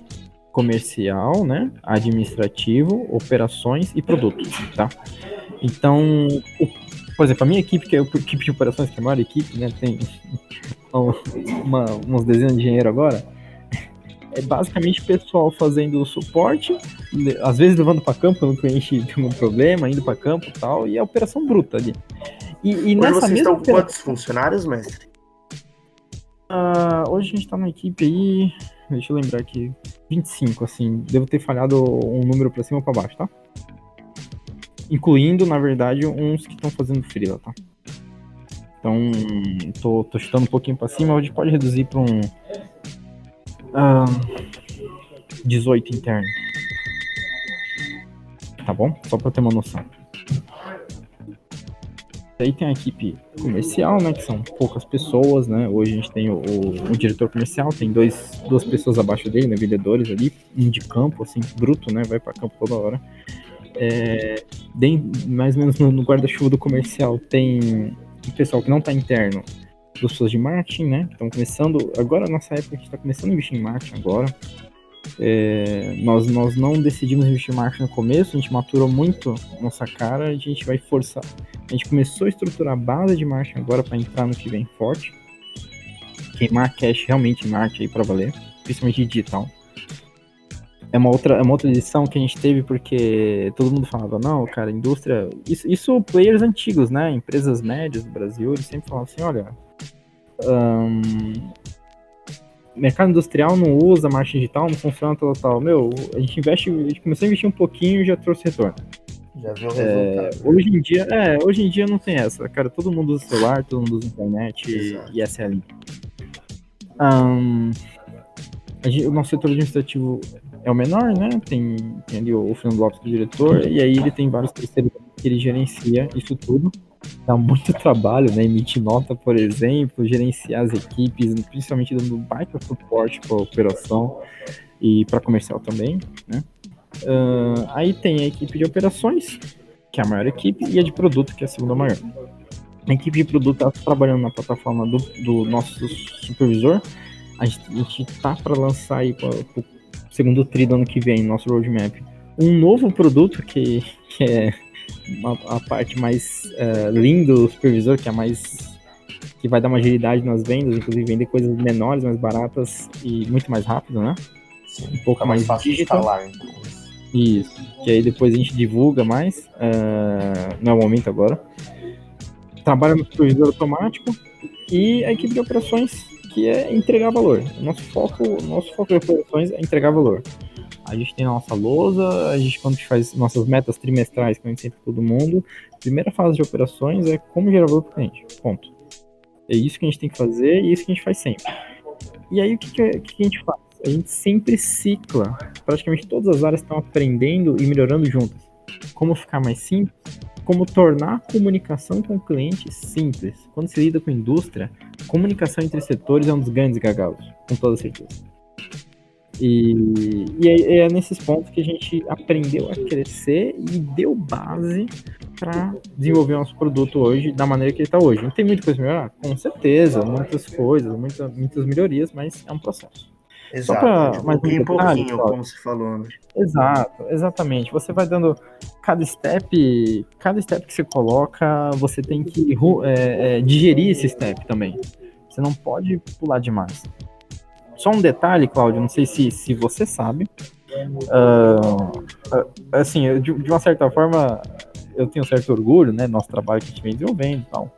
comercial, né, administrativo, operações e produtos, tá? Então, o, por exemplo, a minha equipe, que é a equipe de operações, que é a maior equipe, né, tem uma, uns dezenas de engenheiro agora, é basicamente pessoal fazendo suporte, às vezes levando para campo quando o cliente tem um problema, indo para campo e tal, e a operação bruta ali. E, e nessa vocês mesma estão operação... quantos funcionários, mestre? Uh, hoje a gente tá na equipe aí. Deixa eu lembrar aqui. 25, assim. Devo ter falhado um número pra cima ou pra baixo, tá? Incluindo, na verdade, uns que estão fazendo freela, tá? Então, tô, tô chutando um pouquinho pra cima. A gente pode reduzir pra um. Uh, 18 interno. Tá bom? Só pra ter uma noção. Aí tem a equipe comercial, né, que são poucas pessoas, né? Hoje a gente tem o, o, o, diretor comercial, tem dois, duas pessoas abaixo dele, né, vendedores ali, um de campo, assim, bruto, né, vai para campo toda hora. É, mais ou menos no, no guarda-chuva do comercial tem o pessoal que não está interno, pessoas de marketing, né? Estão começando, agora nessa época a gente está começando a investir em marketing agora. É, nós, nós não decidimos investir em marketing no começo, a gente maturou muito nossa cara, a gente vai forçar. A gente começou a estruturar a base de marketing agora para entrar no que vem forte. Queimar cash realmente em marketing aí para valer, principalmente digital. É uma, outra, é uma outra lição que a gente teve porque todo mundo falava, não, cara, indústria. Isso, isso players antigos, né? Empresas médias do Brasil, eles sempre falavam assim, olha. Um, mercado industrial não usa marketing digital, não funciona tal, tal. Meu, a gente investe, a gente começou a investir um pouquinho e já trouxe retorno. Já viu o é, hoje em dia, é, hoje em dia não tem essa, cara. Todo mundo usa celular, todo mundo usa internet Exato. e essa é a linha. Um, gente, o nosso setor administrativo é o menor, né? Tem, tem ali o, o Fernando Lopes, do diretor, e aí ele tem vários terceiros que ele gerencia isso tudo dá muito trabalho, né? Emitir nota, por exemplo, gerenciar as equipes, principalmente dando baita suporte para operação e para comercial também, né? Uh, aí tem a equipe de operações, que é a maior equipe, e a de produto, que é a segunda maior. A equipe de produto está trabalhando na plataforma do, do nosso supervisor. A gente está para lançar aí para o segundo tri do ano que vem, nosso roadmap, um novo produto que, que é uma, a parte mais uh, linda do supervisor, que é mais que vai dar uma agilidade nas vendas, inclusive vender coisas menores, mais baratas e muito mais rápido, né? Sim, um pouco mais, mais fácil digital. de instalar, então. Isso, que aí depois a gente divulga mais, uh, não é o momento agora. Trabalha no supervisor automático e a equipe de operações, que é entregar valor. Nosso foco, nosso foco de operações é entregar valor. A gente tem a nossa lousa, a gente quando faz nossas metas trimestrais, que a gente sempre todo mundo, primeira fase de operações é como gerar valor para o cliente. Ponto. É isso que a gente tem que fazer e isso que a gente faz sempre. E aí o que, que, que a gente faz? A gente sempre cicla. Praticamente todas as áreas estão aprendendo e melhorando juntas. Como ficar mais simples? Como tornar a comunicação com o cliente simples. Quando se lida com indústria, comunicação entre setores é um dos grandes gargalos, com toda certeza. E, e é, é, nesses pontos que a gente aprendeu a crescer e deu base para desenvolver o nosso produto hoje da maneira que ele está hoje. Não tem muita coisa melhorar? Com certeza, muitas coisas, muita, muitas melhorias, mas é um processo. Exato, Só pra, de um detalhe, pouquinho, como se falou. Né? Exato, exatamente. Você vai dando cada step, cada step que você coloca, você tem que é, é, digerir esse step também. Você não pode pular demais. Só um detalhe, Cláudio, não sei se, se você sabe. Uh, assim, de, de, uma certa forma, eu tenho certo orgulho, né? Nosso trabalho que a gente vem desenvolvendo e tal.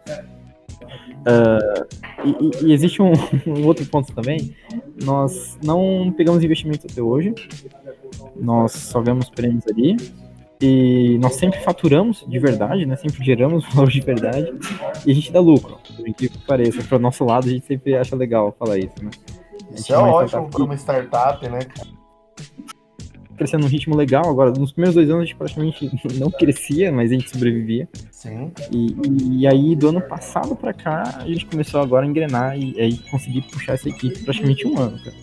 Uh, e, e, existe um, um, outro ponto também. Nós não pegamos investimentos até hoje. Nós só ganhamos prêmios ali. E nós sempre faturamos de verdade, né? Sempre geramos valor de verdade. E a gente dá lucro, por incrível que pareça. Para o nosso lado, a gente sempre acha legal falar isso, né? Isso é ótimo para uma startup, né? Crescendo num ritmo legal. Agora, nos primeiros dois anos a gente praticamente não crescia, mas a gente sobrevivia. Sim. E, e, e aí, do ano passado para cá, a gente começou agora a engrenar e aí conseguir puxar essa equipe praticamente um ano, cara.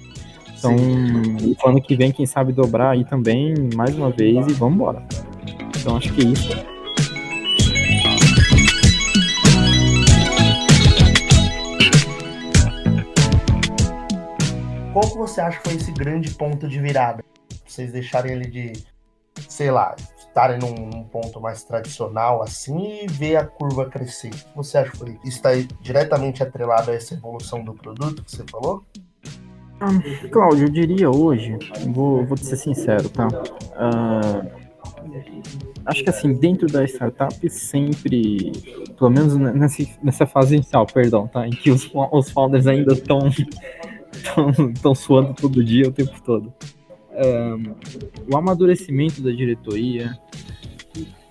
Então, o ano que vem, quem sabe dobrar aí também, mais uma vez, e vamos embora. Então, acho que é isso. Qual que você acha que foi esse grande ponto de virada? Vocês deixarem ele de, sei lá, estarem num, num, ponto mais tradicional assim e ver a curva crescer. O que você acha que foi? Está diretamente atrelado a essa evolução do produto que você falou? Ah, Cláudio, eu diria hoje, vou, vou ser sincero, tá? Uh, acho que assim, dentro da startup sempre, pelo menos nessa, nessa fase inicial, perdão, tá? Em que os, os founders ainda estão estão suando todo dia, o tempo todo. Um, o amadurecimento da diretoria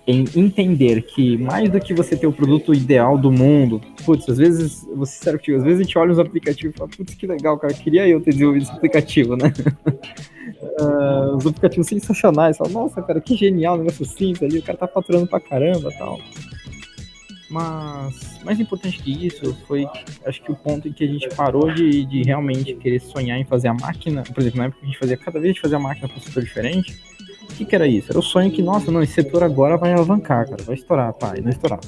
em entender que mais do que você ter o produto ideal do mundo, putz, às vezes, você serve às vezes a gente olha os aplicativos e fala, putz, que legal, cara, queria eu ter desenvolvido esse aplicativo, né? uh, os aplicativos sensacionais, fala, nossa, cara, que genial, negócio simples ali, o cara tá faturando pra caramba tal. Mas mais importante que isso foi, acho que o ponto em que a gente parou de, de realmente querer sonhar em fazer a máquina. Por exemplo, na época a gente fazia, cada vez fazia a máquina com um setor diferente. O que, que era isso? Era o sonho que, nossa, não, esse setor agora vai alavancar, cara, vai estourar, pá, e não estourar.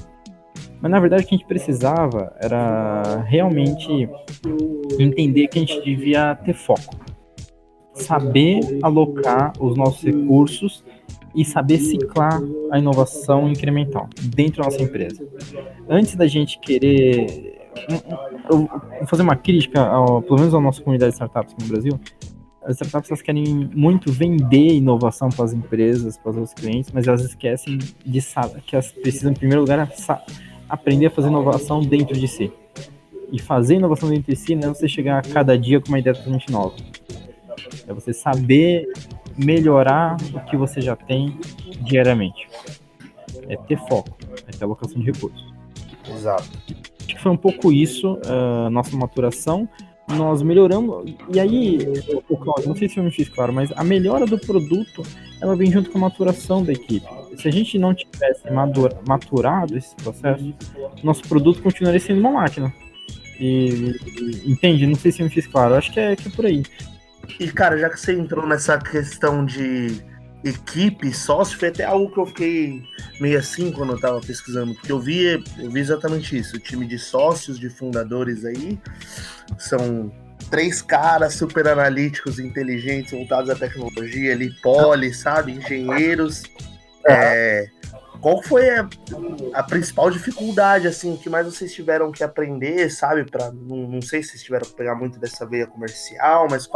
Mas na verdade o que a gente precisava era realmente entender que a gente devia ter foco. Saber alocar os nossos recursos e saber ciclar a inovação incremental dentro da nossa empresa. Antes da gente querer. Eu vou fazer uma crítica, ao, pelo menos à nossa comunidade de startups no Brasil. As startups elas querem muito vender inovação para as empresas, para os seus clientes, mas elas esquecem de que elas precisam, em primeiro lugar, aprender a fazer inovação dentro de si. E fazer inovação dentro de si não é você chegar a cada dia com uma ideia totalmente nova. É você saber melhorar o que você já tem diariamente. É ter foco, é ter alocação de recursos. Exato. Acho que foi um pouco isso, uh, nossa maturação. Nós melhoramos, e aí, o Claudio, não sei se eu me fiz claro, mas a melhora do produto, ela vem junto com a maturação da equipe. Se a gente não tivesse madura, maturado esse processo, nosso produto continuaria sendo uma máquina. E, e, entende? Não sei se eu me fiz claro, acho que é, que é por aí. E, cara, já que você entrou nessa questão de equipe, sócio, foi até algo que eu fiquei meio assim quando eu tava pesquisando, porque eu vi, eu vi exatamente isso, o time de sócios, de fundadores aí, são três caras super analíticos, inteligentes, voltados à tecnologia ali, poli, sabe, engenheiros, é, qual foi a, a, principal dificuldade, assim, que mais vocês tiveram que aprender, sabe? Para não, não sei se vocês tiveram que pegar muito dessa veia comercial, mas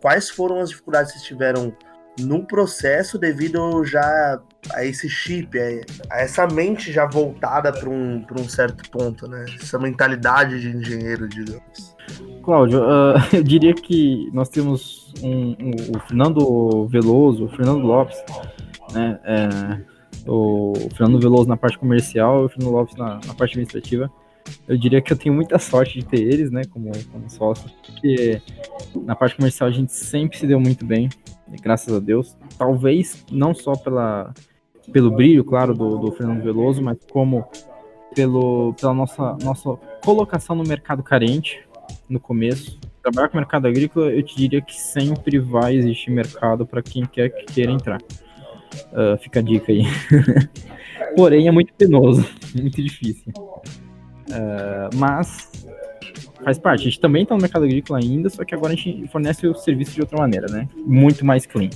quais foram as dificuldades que vocês tiveram no processo devido já a esse chip, a essa mente já voltada para um, um certo ponto, né? Essa mentalidade de engenheiro, digamos. Cláudio, uh, eu diria que nós temos um, um, o Fernando Veloso, o Fernando Lopes, né? É o Fernando Veloso na parte comercial e o Fernando Lopes na, na, parte administrativa. Eu diria que eu tenho muita sorte de ter eles, né, como, como sócios, porque na parte comercial a gente sempre se deu muito bem, graças a Deus. Talvez não só pela, pelo brilho, claro, do, do Fernando Veloso, mas como pelo, pela nossa, nossa colocação no mercado carente no começo. Trabalhar com o mercado agrícola, eu te diria que sempre vai existir mercado para quem quer que queira entrar. Uh, fica a dica aí. Porém, é muito penoso, muito difícil. Uh, mas faz parte. A gente também está no mercado agrícola ainda, só que agora a gente fornece o serviço de outra maneira, né? Muito mais clean.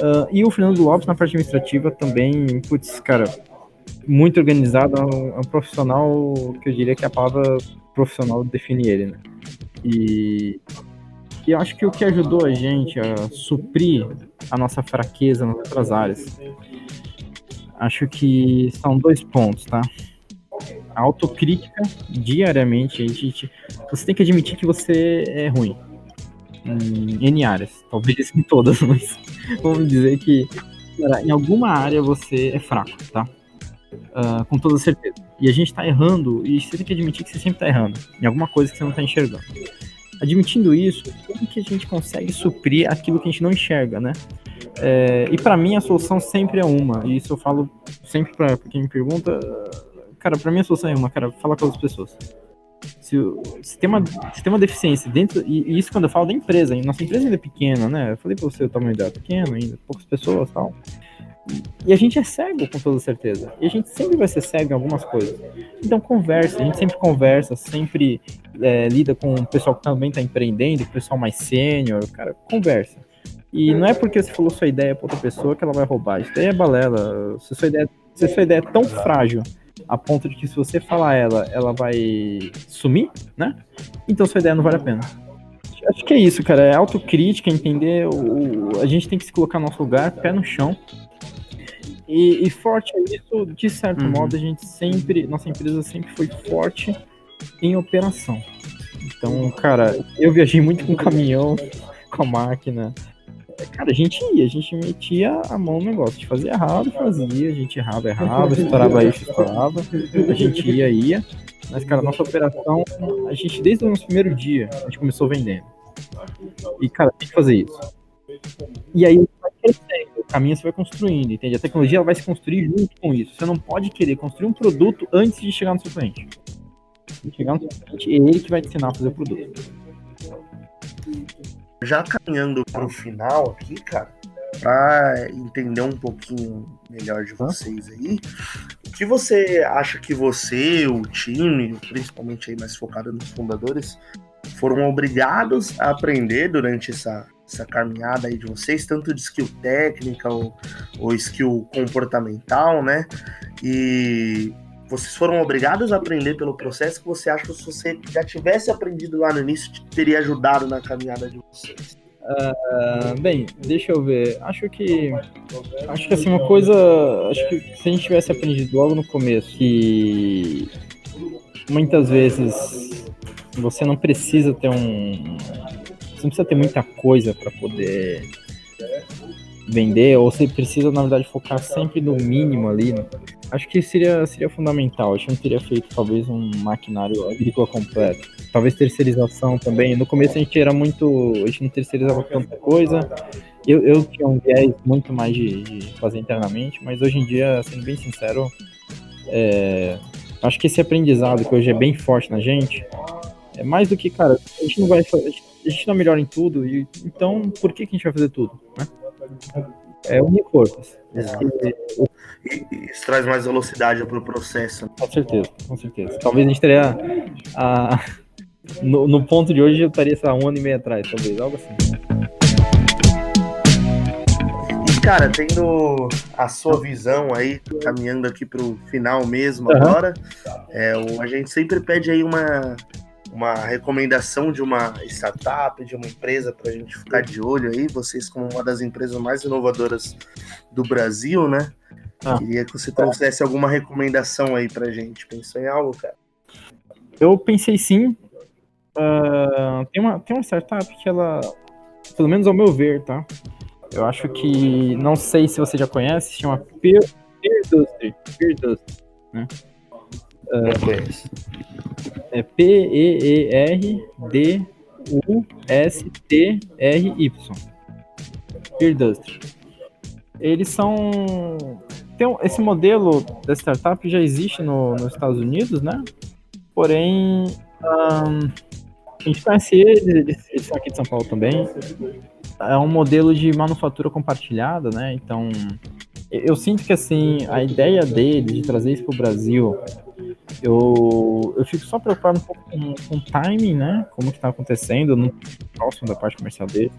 Uh, e o Fernando Lopes na parte administrativa também, putz, cara, muito organizado, é um, é um, profissional que eu diria que a palavra profissional define ele, né? E e eu acho que o que ajudou a gente a suprir a nossa fraqueza nas outras áreas, acho que são dois pontos, tá? A autocrítica diariamente, a gente, você tem que admitir que você é ruim em N áreas, talvez em todas, mas vamos dizer que cara, em alguma área você é fraco, tá? Uh, com toda certeza. E a gente tá errando, e você tem que admitir que você sempre tá errando, em alguma coisa que você não tá enxergando admitindo isso, como que a gente consegue suprir aquilo que a gente não enxerga, né? É, e para mim a solução sempre é uma, e isso eu falo sempre para quem me pergunta, cara, para mim a solução é uma, cara, falar com as pessoas. Se, se, tem uma, se tem uma deficiência dentro, e, e, isso quando eu falo da empresa, nossa empresa ainda é pequena, né? Eu falei pra você o tamanho dela, pequeno ainda, poucas pessoas tal. E a gente é cego, com toda certeza. E a gente sempre vai ser cego em algumas coisas. Então conversa, a gente sempre conversa, sempre é, lida com o pessoal que também está empreendendo, o pessoal mais sênior, cara, conversa. E não é porque você falou sua ideia para outra pessoa que ela vai roubar. Isso daí é balela. Se sua ideia, se sua ideia é tão frágil a ponto de que se você falar ela, ela vai sumir, né? Então sua ideia não vale a pena. Acho que é isso, cara. É autocrítica, entender. O, a gente tem que se colocar no nosso lugar, pé no chão, e, e forte é isso, de certo uhum. modo, a gente sempre, nossa empresa sempre foi forte em operação. Então, cara, eu viajei muito com caminhão, com a máquina. Cara, a gente ia, a gente metia a mão no negócio. A gente fazia errado, fazia, a gente errava, errava, estourava isso, estourava. A gente ia, ia. Mas, cara, nossa operação, a gente, desde o nosso primeiro dia, a gente começou vendendo. E, cara, tem que fazer isso. E aí vai crescendo caminho você vai construindo, entende? A tecnologia ela vai se construir junto com isso. Você não pode querer construir um produto antes de chegar no seu cliente. Chegar no seu cliente, é ele que vai te ensinar a fazer o produto. Já caminhando para o final aqui, cara, para entender um pouquinho melhor de vocês aí, o que você acha que você, o time, principalmente aí mais focado nos fundadores, foram obrigados a aprender durante essa essa caminhada aí de vocês, tanto de skill técnica ou, ou skill comportamental, né? E vocês foram obrigados a aprender pelo processo que você acha que se você já tivesse aprendido lá no início, teria ajudado na caminhada de vocês? Uh, bem, deixa eu ver. Acho que. Acho que assim, uma coisa. Acho que se a gente tivesse aprendido logo no começo que muitas vezes você não precisa ter um, não precisa ter muita coisa para poder vender, ou você precisa, na verdade, focar sempre no mínimo ali. Né? Acho que seria, seria fundamental. Acho que não teria feito, talvez, um maquinário agrícola completo. Talvez terceirização também. No começo a gente era muito. A gente não terceirizava tanta coisa. Eu, eu tinha um viés muito mais de, de fazer internamente, mas hoje em dia, sendo bem sincero, é, acho que esse aprendizado que hoje é bem forte na gente, é mais do que, cara, a gente não vai. A gente não é melhor em tudo, e, então por que, que a gente vai fazer tudo? Né? É. Exato. E, isso traz mais velocidade para o processo. Com certeza, com certeza. Talvez a gente teria. A, no, no ponto de hoje eu estaria, sei lá, um ano e meio atrás, talvez, algo assim. E, cara, tendo a sua visão aí, caminhando aqui para o final mesmo uhum. agora, é, a gente sempre pede aí uma, uma recomendação de uma startup, de uma empresa para a gente ficar de olho aí, vocês como uma das empresas mais inovadoras do Brasil, né? Ah. Queria que você trouxesse alguma recomendação aí pra gente. Pensou em algo, cara? Eu pensei sim. Uh, tem, uma, tem uma startup que ela, pelo menos ao meu ver, tá? Eu acho que, não sei se você já conhece, chama Peer, Peer Industry. Peer né? É P-E-E-R-D-U-S-T-R-Y. Peer Industry. Eles são tem um, esse modelo da startup já existe no, nos Estados Unidos, né? Porém, um, a gente conhece eles, eles, eles são aqui de São Paulo também. É um modelo de manufatura compartilhada, né? Então, eu sinto que assim, a ideia deles de trazer isso para o Brasil, eu, eu fico só preocupado um pouco com, com o timing, né? Como está acontecendo, no próximo da parte comercial deles.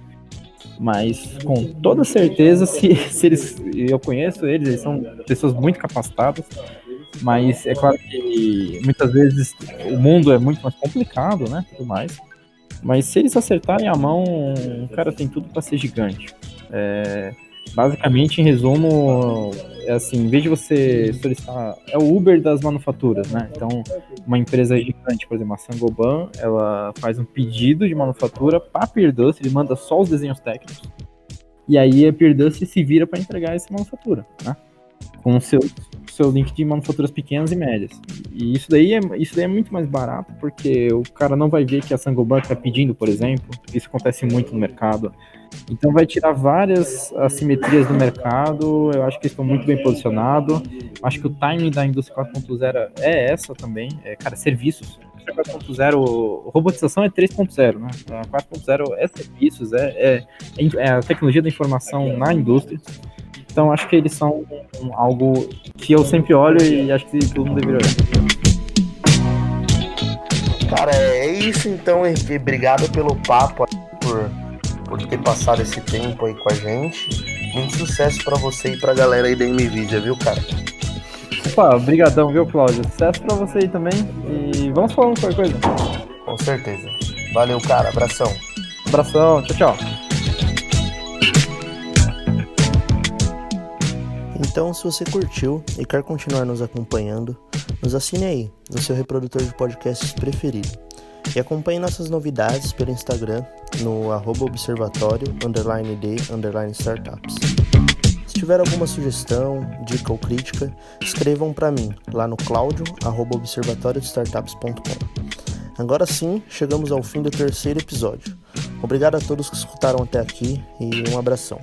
Mas com toda certeza, se, se eles. Eu conheço eles, eles são pessoas muito capacitadas. Mas é claro que muitas vezes o mundo é muito mais complicado, né? Tudo mais. Mas se eles acertarem a mão, o cara tem tudo para ser gigante. É, basicamente, em resumo, é assim, em vez de você solicitar, é o Uber das manufaturas, né? Então, uma empresa gigante, por exemplo, a Sangoban, ela faz um pedido de manufatura para a Peerdust, ele manda só os desenhos técnicos, e aí a Peerdust se vira para entregar essa manufatura, né? Com seu, seu link de manufaturas pequenas e médias. E isso daí, é, isso daí é muito mais barato, porque o cara não vai ver que a Sangoban está pedindo, por exemplo, isso acontece muito no mercado, então vai tirar várias assimetrias do mercado. Eu acho que estão muito bem posicionados. Acho que o timing da indústria 4.0 é essa também. É, cara, serviços. 4.0, robotização é 3.0, né? A 4.0 é serviços, é, é, é, a tecnologia da informação na indústria. Então acho que eles são algo que eu sempre olho e acho que todo mundo deveria olhar. Cara, é isso então, Henrique. Obrigado pelo papo, por por ter passado esse tempo aí com a gente. Muito sucesso para você e pra galera aí da MVidia, viu, cara? Opa, obrigadão, viu, Cláudio? Sucesso pra você aí também. E vamos falando qualquer coisa. Com certeza. Valeu, cara. Abração. Abração. Tchau, tchau. Então, se você curtiu e quer continuar nos acompanhando, nos assine aí no seu reprodutor de podcasts preferido. E acompanhe nossas novidades pelo Instagram no observatório underline de underline startups. Se tiver alguma sugestão, dica ou crítica, escrevam para mim lá no claudio@observatoriostartups.com. Agora sim, chegamos ao fim do terceiro episódio. Obrigado a todos que escutaram até aqui e um abração.